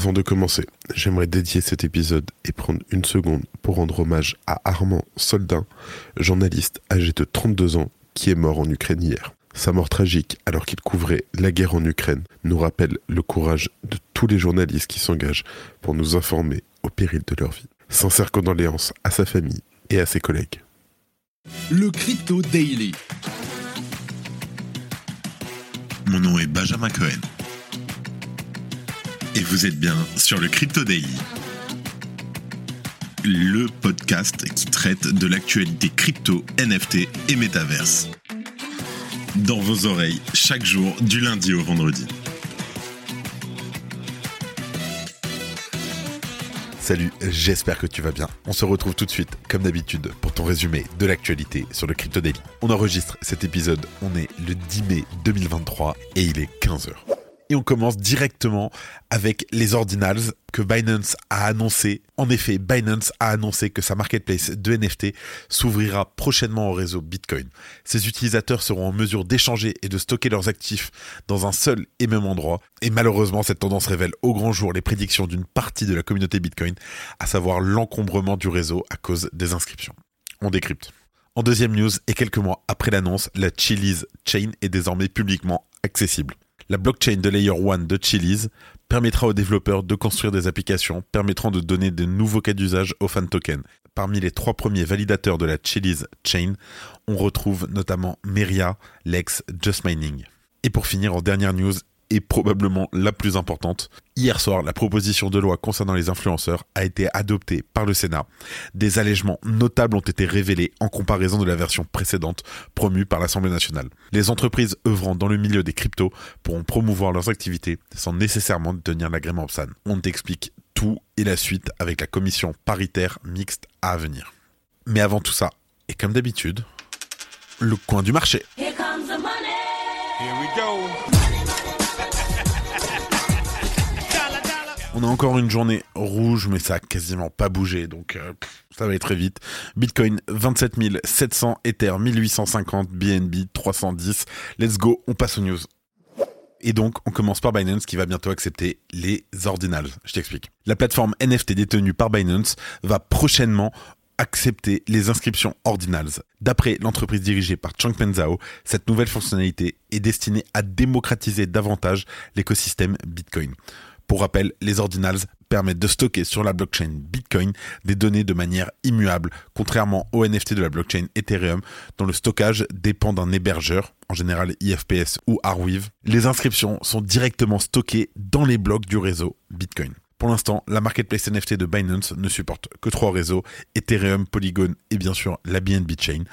Avant de commencer, j'aimerais dédier cet épisode et prendre une seconde pour rendre hommage à Armand Soldin, journaliste âgé de 32 ans qui est mort en Ukraine hier. Sa mort tragique alors qu'il couvrait la guerre en Ukraine nous rappelle le courage de tous les journalistes qui s'engagent pour nous informer au péril de leur vie. Sincère condoléances à sa famille et à ses collègues. Le Crypto Daily. Mon nom est Benjamin Cohen. Et vous êtes bien sur le Crypto Daily. Le podcast qui traite de l'actualité crypto, NFT et métaverse. Dans vos oreilles, chaque jour, du lundi au vendredi. Salut, j'espère que tu vas bien. On se retrouve tout de suite, comme d'habitude, pour ton résumé de l'actualité sur le Crypto Daily. On enregistre cet épisode, on est le 10 mai 2023 et il est 15h. Et on commence directement avec les ordinals que Binance a annoncé. En effet, Binance a annoncé que sa marketplace de NFT s'ouvrira prochainement au réseau Bitcoin. Ses utilisateurs seront en mesure d'échanger et de stocker leurs actifs dans un seul et même endroit. Et malheureusement, cette tendance révèle au grand jour les prédictions d'une partie de la communauté Bitcoin, à savoir l'encombrement du réseau à cause des inscriptions. On décrypte. En deuxième news, et quelques mois après l'annonce, la Chili's Chain est désormais publiquement accessible. La blockchain de Layer 1 de Chiliz permettra aux développeurs de construire des applications permettant de donner de nouveaux cas d'usage aux fan tokens. Parmi les trois premiers validateurs de la Chiliz Chain, on retrouve notamment Meria, Lex, Just Mining. Et pour finir, en dernière news, et probablement la plus importante. Hier soir, la proposition de loi concernant les influenceurs a été adoptée par le Sénat. Des allègements notables ont été révélés en comparaison de la version précédente promue par l'Assemblée nationale. Les entreprises œuvrant dans le milieu des cryptos pourront promouvoir leurs activités sans nécessairement détenir l'agrément PSAN. On t'explique tout et la suite avec la commission paritaire mixte à venir. Mais avant tout ça, et comme d'habitude, le coin du marché. Here comes the money. Here we go. On a encore une journée rouge, mais ça a quasiment pas bougé, donc euh, ça va être très vite. Bitcoin 27 700, Ether 1850, BNB 310. Let's go, on passe aux news. Et donc, on commence par Binance qui va bientôt accepter les ordinals. Je t'explique. La plateforme NFT détenue par Binance va prochainement accepter les inscriptions ordinals. D'après l'entreprise dirigée par Changpeng Zhao, cette nouvelle fonctionnalité est destinée à démocratiser davantage l'écosystème Bitcoin. Pour rappel, les ordinals permettent de stocker sur la blockchain Bitcoin des données de manière immuable, contrairement aux NFT de la blockchain Ethereum, dont le stockage dépend d'un hébergeur, en général IFPS ou Arweave. Les inscriptions sont directement stockées dans les blocs du réseau Bitcoin. Pour l'instant, la marketplace NFT de Binance ne supporte que trois réseaux, Ethereum, Polygon et bien sûr la BNB Chain.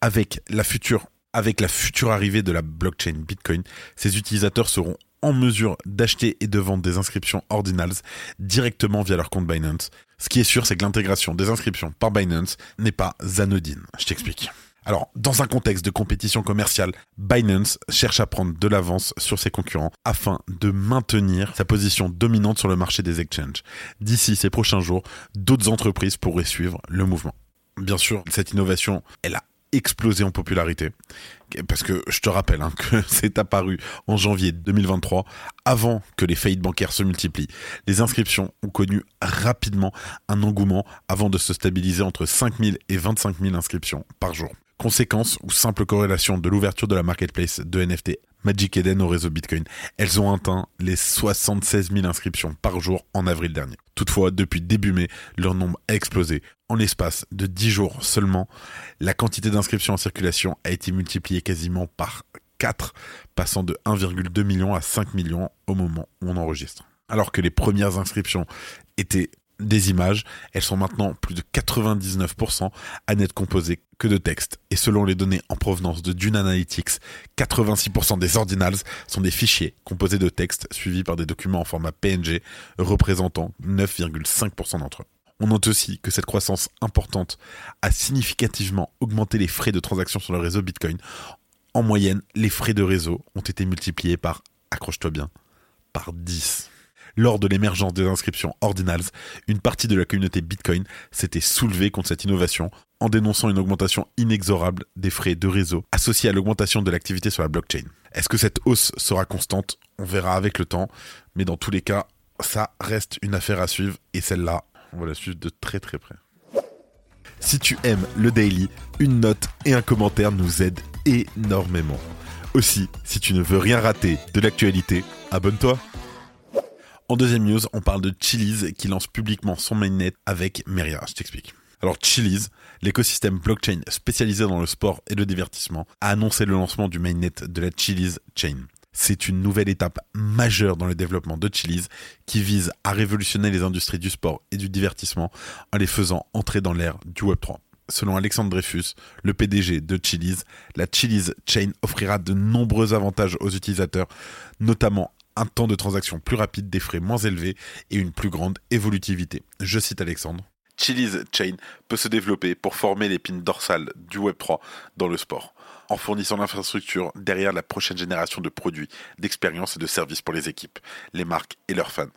Avec la future avec la future arrivée de la blockchain Bitcoin, ses utilisateurs seront en mesure d'acheter et de vendre des inscriptions ordinals directement via leur compte Binance. Ce qui est sûr, c'est que l'intégration des inscriptions par Binance n'est pas anodine. Je t'explique. Alors, dans un contexte de compétition commerciale, Binance cherche à prendre de l'avance sur ses concurrents afin de maintenir sa position dominante sur le marché des exchanges. D'ici ces prochains jours, d'autres entreprises pourraient suivre le mouvement. Bien sûr, cette innovation, elle a explosé en popularité. Parce que je te rappelle hein, que c'est apparu en janvier 2023, avant que les faillites bancaires se multiplient. Les inscriptions ont connu rapidement un engouement avant de se stabiliser entre 5000 et 25 000 inscriptions par jour. Conséquence ou simple corrélation de l'ouverture de la marketplace de NFT Magic Eden au réseau Bitcoin. Elles ont atteint les 76 000 inscriptions par jour en avril dernier. Toutefois, depuis début mai, leur nombre a explosé. En l'espace de 10 jours seulement, la quantité d'inscriptions en circulation a été multipliée quasiment par 4, passant de 1,2 million à 5 millions au moment où on enregistre. Alors que les premières inscriptions étaient des images, elles sont maintenant plus de 99% à n'être composées que de texte. Et selon les données en provenance de Dune Analytics, 86% des ordinals sont des fichiers composés de texte suivis par des documents en format PNG représentant 9,5% d'entre eux. On note aussi que cette croissance importante a significativement augmenté les frais de transaction sur le réseau Bitcoin. En moyenne, les frais de réseau ont été multipliés par, accroche-toi bien, par 10. Lors de l'émergence des inscriptions ordinals, une partie de la communauté Bitcoin s'était soulevée contre cette innovation en dénonçant une augmentation inexorable des frais de réseau associée à l'augmentation de l'activité sur la blockchain. Est-ce que cette hausse sera constante? On verra avec le temps, mais dans tous les cas, Ça reste une affaire à suivre et celle-là, on va la suivre de très très près. Si tu aimes le daily, une note et un commentaire nous aident énormément. Aussi, si tu ne veux rien rater de l'actualité, abonne-toi. En deuxième news, on parle de Chiliz qui lance publiquement son mainnet avec Meria. Je t'explique. Alors Chiliz, l'écosystème blockchain spécialisé dans le sport et le divertissement, a annoncé le lancement du mainnet de la Chiliz Chain. C'est une nouvelle étape majeure dans le développement de Chiliz qui vise à révolutionner les industries du sport et du divertissement en les faisant entrer dans l'ère du Web3. Selon Alexandre Dreyfus, le PDG de Chiliz, la Chiliz Chain offrira de nombreux avantages aux utilisateurs, notamment un temps de transaction plus rapide, des frais moins élevés et une plus grande évolutivité. Je cite Alexandre. Chili's Chain peut se développer pour former l'épine dorsale du Web3 dans le sport, en fournissant l'infrastructure derrière la prochaine génération de produits, d'expériences et de services pour les équipes, les marques et leurs fans.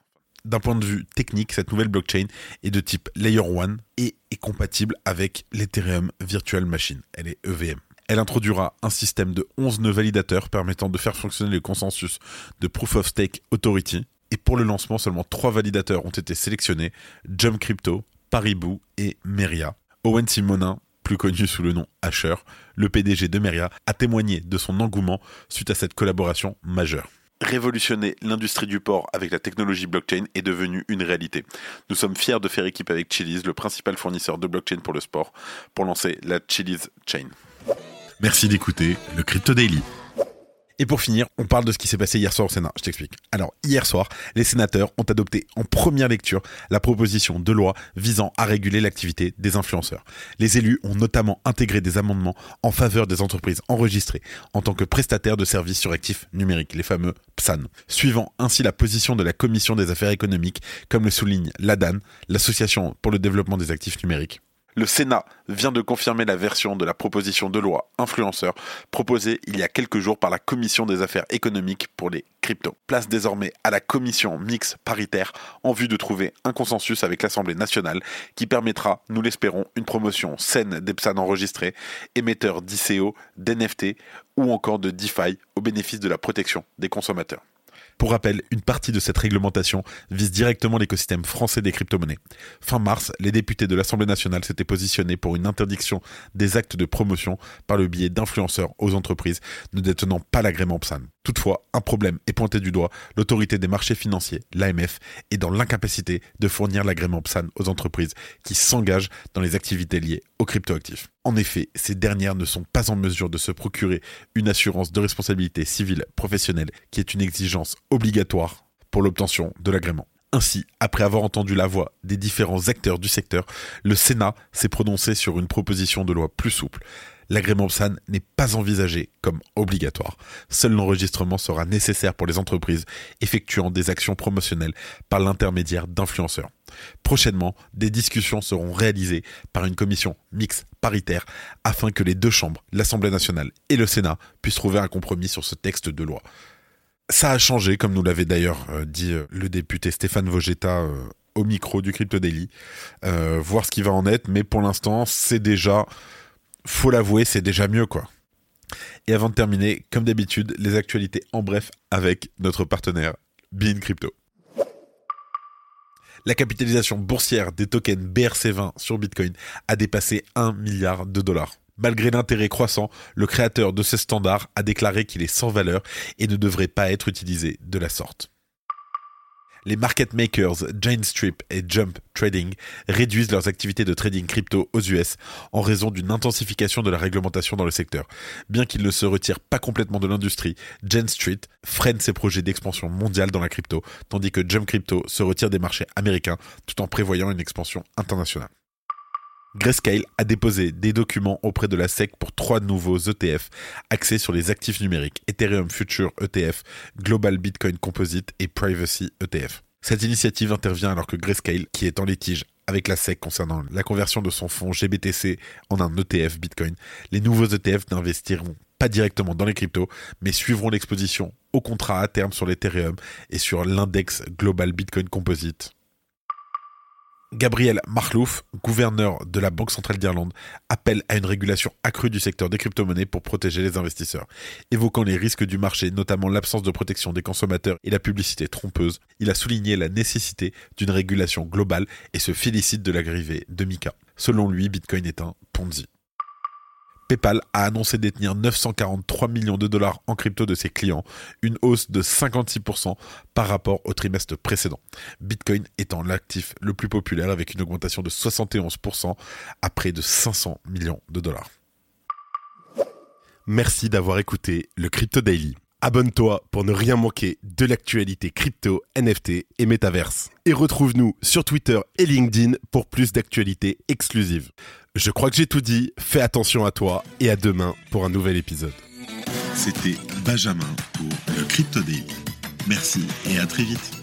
D'un point de vue technique, cette nouvelle blockchain est de type Layer 1 et est compatible avec l'Ethereum Virtual Machine. Elle est EVM. Elle introduira un système de 11 nœuds validateurs permettant de faire fonctionner le consensus de Proof of Stake Authority. Et pour le lancement, seulement trois validateurs ont été sélectionnés, Jump Crypto, Paribou et Meria. Owen Simonin, plus connu sous le nom Asher, le PDG de Meria, a témoigné de son engouement suite à cette collaboration majeure. Révolutionner l'industrie du port avec la technologie blockchain est devenu une réalité. Nous sommes fiers de faire équipe avec Chiliz, le principal fournisseur de blockchain pour le sport, pour lancer la Chiliz Chain. Merci d'écouter le Crypto Daily. Et pour finir, on parle de ce qui s'est passé hier soir au Sénat. Je t'explique. Alors, hier soir, les sénateurs ont adopté en première lecture la proposition de loi visant à réguler l'activité des influenceurs. Les élus ont notamment intégré des amendements en faveur des entreprises enregistrées en tant que prestataires de services sur actifs numériques, les fameux PSAN. Suivant ainsi la position de la Commission des affaires économiques, comme le souligne l'ADAN, l'Association pour le développement des actifs numériques. Le Sénat vient de confirmer la version de la proposition de loi influenceur proposée il y a quelques jours par la Commission des affaires économiques pour les cryptos. Place désormais à la commission mixte paritaire en vue de trouver un consensus avec l'Assemblée nationale qui permettra, nous l'espérons, une promotion saine des PSAN enregistrés, émetteurs d'ICO, d'NFT ou encore de DeFi au bénéfice de la protection des consommateurs. Pour rappel, une partie de cette réglementation vise directement l'écosystème français des crypto-monnaies. Fin mars, les députés de l'Assemblée nationale s'étaient positionnés pour une interdiction des actes de promotion par le biais d'influenceurs aux entreprises ne détenant pas l'agrément PSAN. Toutefois, un problème est pointé du doigt. L'autorité des marchés financiers, l'AMF, est dans l'incapacité de fournir l'agrément PSAN aux entreprises qui s'engagent dans les activités liées aux cryptoactifs. En effet, ces dernières ne sont pas en mesure de se procurer une assurance de responsabilité civile professionnelle qui est une exigence obligatoire pour l'obtention de l'agrément. Ainsi, après avoir entendu la voix des différents acteurs du secteur, le Sénat s'est prononcé sur une proposition de loi plus souple. L'agrément PSAN n'est pas envisagé comme obligatoire. Seul l'enregistrement sera nécessaire pour les entreprises effectuant des actions promotionnelles par l'intermédiaire d'influenceurs. Prochainement, des discussions seront réalisées par une commission mixte paritaire afin que les deux chambres, l'Assemblée nationale et le Sénat, puissent trouver un compromis sur ce texte de loi. Ça a changé, comme nous l'avait d'ailleurs euh, dit euh, le député Stéphane Vogetta euh, au micro du Crypto Daily. voir ce qui va en être, mais pour l'instant, c'est déjà, faut l'avouer, c'est déjà mieux, quoi. Et avant de terminer, comme d'habitude, les actualités en bref avec notre partenaire Bean Crypto. La capitalisation boursière des tokens BRC20 sur Bitcoin a dépassé 1 milliard de dollars. Malgré l'intérêt croissant, le créateur de ce standard a déclaré qu'il est sans valeur et ne devrait pas être utilisé de la sorte. Les market makers Jane et Jump Trading réduisent leurs activités de trading crypto aux US en raison d'une intensification de la réglementation dans le secteur. Bien qu'ils ne se retirent pas complètement de l'industrie, Jane Street freine ses projets d'expansion mondiale dans la crypto, tandis que Jump Crypto se retire des marchés américains tout en prévoyant une expansion internationale. Grayscale a déposé des documents auprès de la SEC pour trois nouveaux ETF axés sur les actifs numériques Ethereum Future ETF, Global Bitcoin Composite et Privacy ETF. Cette initiative intervient alors que Grayscale, qui est en litige avec la SEC concernant la conversion de son fonds GBTC en un ETF Bitcoin, les nouveaux ETF n'investiront pas directement dans les cryptos, mais suivront l'exposition au contrat à terme sur l'Ethereum et sur l'index Global Bitcoin Composite. Gabriel Marlouf, gouverneur de la Banque centrale d'Irlande, appelle à une régulation accrue du secteur des crypto-monnaies pour protéger les investisseurs. Évoquant les risques du marché, notamment l'absence de protection des consommateurs et la publicité trompeuse, il a souligné la nécessité d'une régulation globale et se félicite de l'arrivée de Mika. Selon lui, Bitcoin est un Ponzi. PayPal a annoncé détenir 943 millions de dollars en crypto de ses clients, une hausse de 56% par rapport au trimestre précédent. Bitcoin étant l'actif le plus populaire avec une augmentation de 71% à près de 500 millions de dollars. Merci d'avoir écouté le Crypto Daily. Abonne-toi pour ne rien manquer de l'actualité crypto, NFT et métaverse. Et retrouve-nous sur Twitter et LinkedIn pour plus d'actualités exclusives. Je crois que j'ai tout dit, fais attention à toi et à demain pour un nouvel épisode. C'était Benjamin pour le Crypto. Merci et à très vite.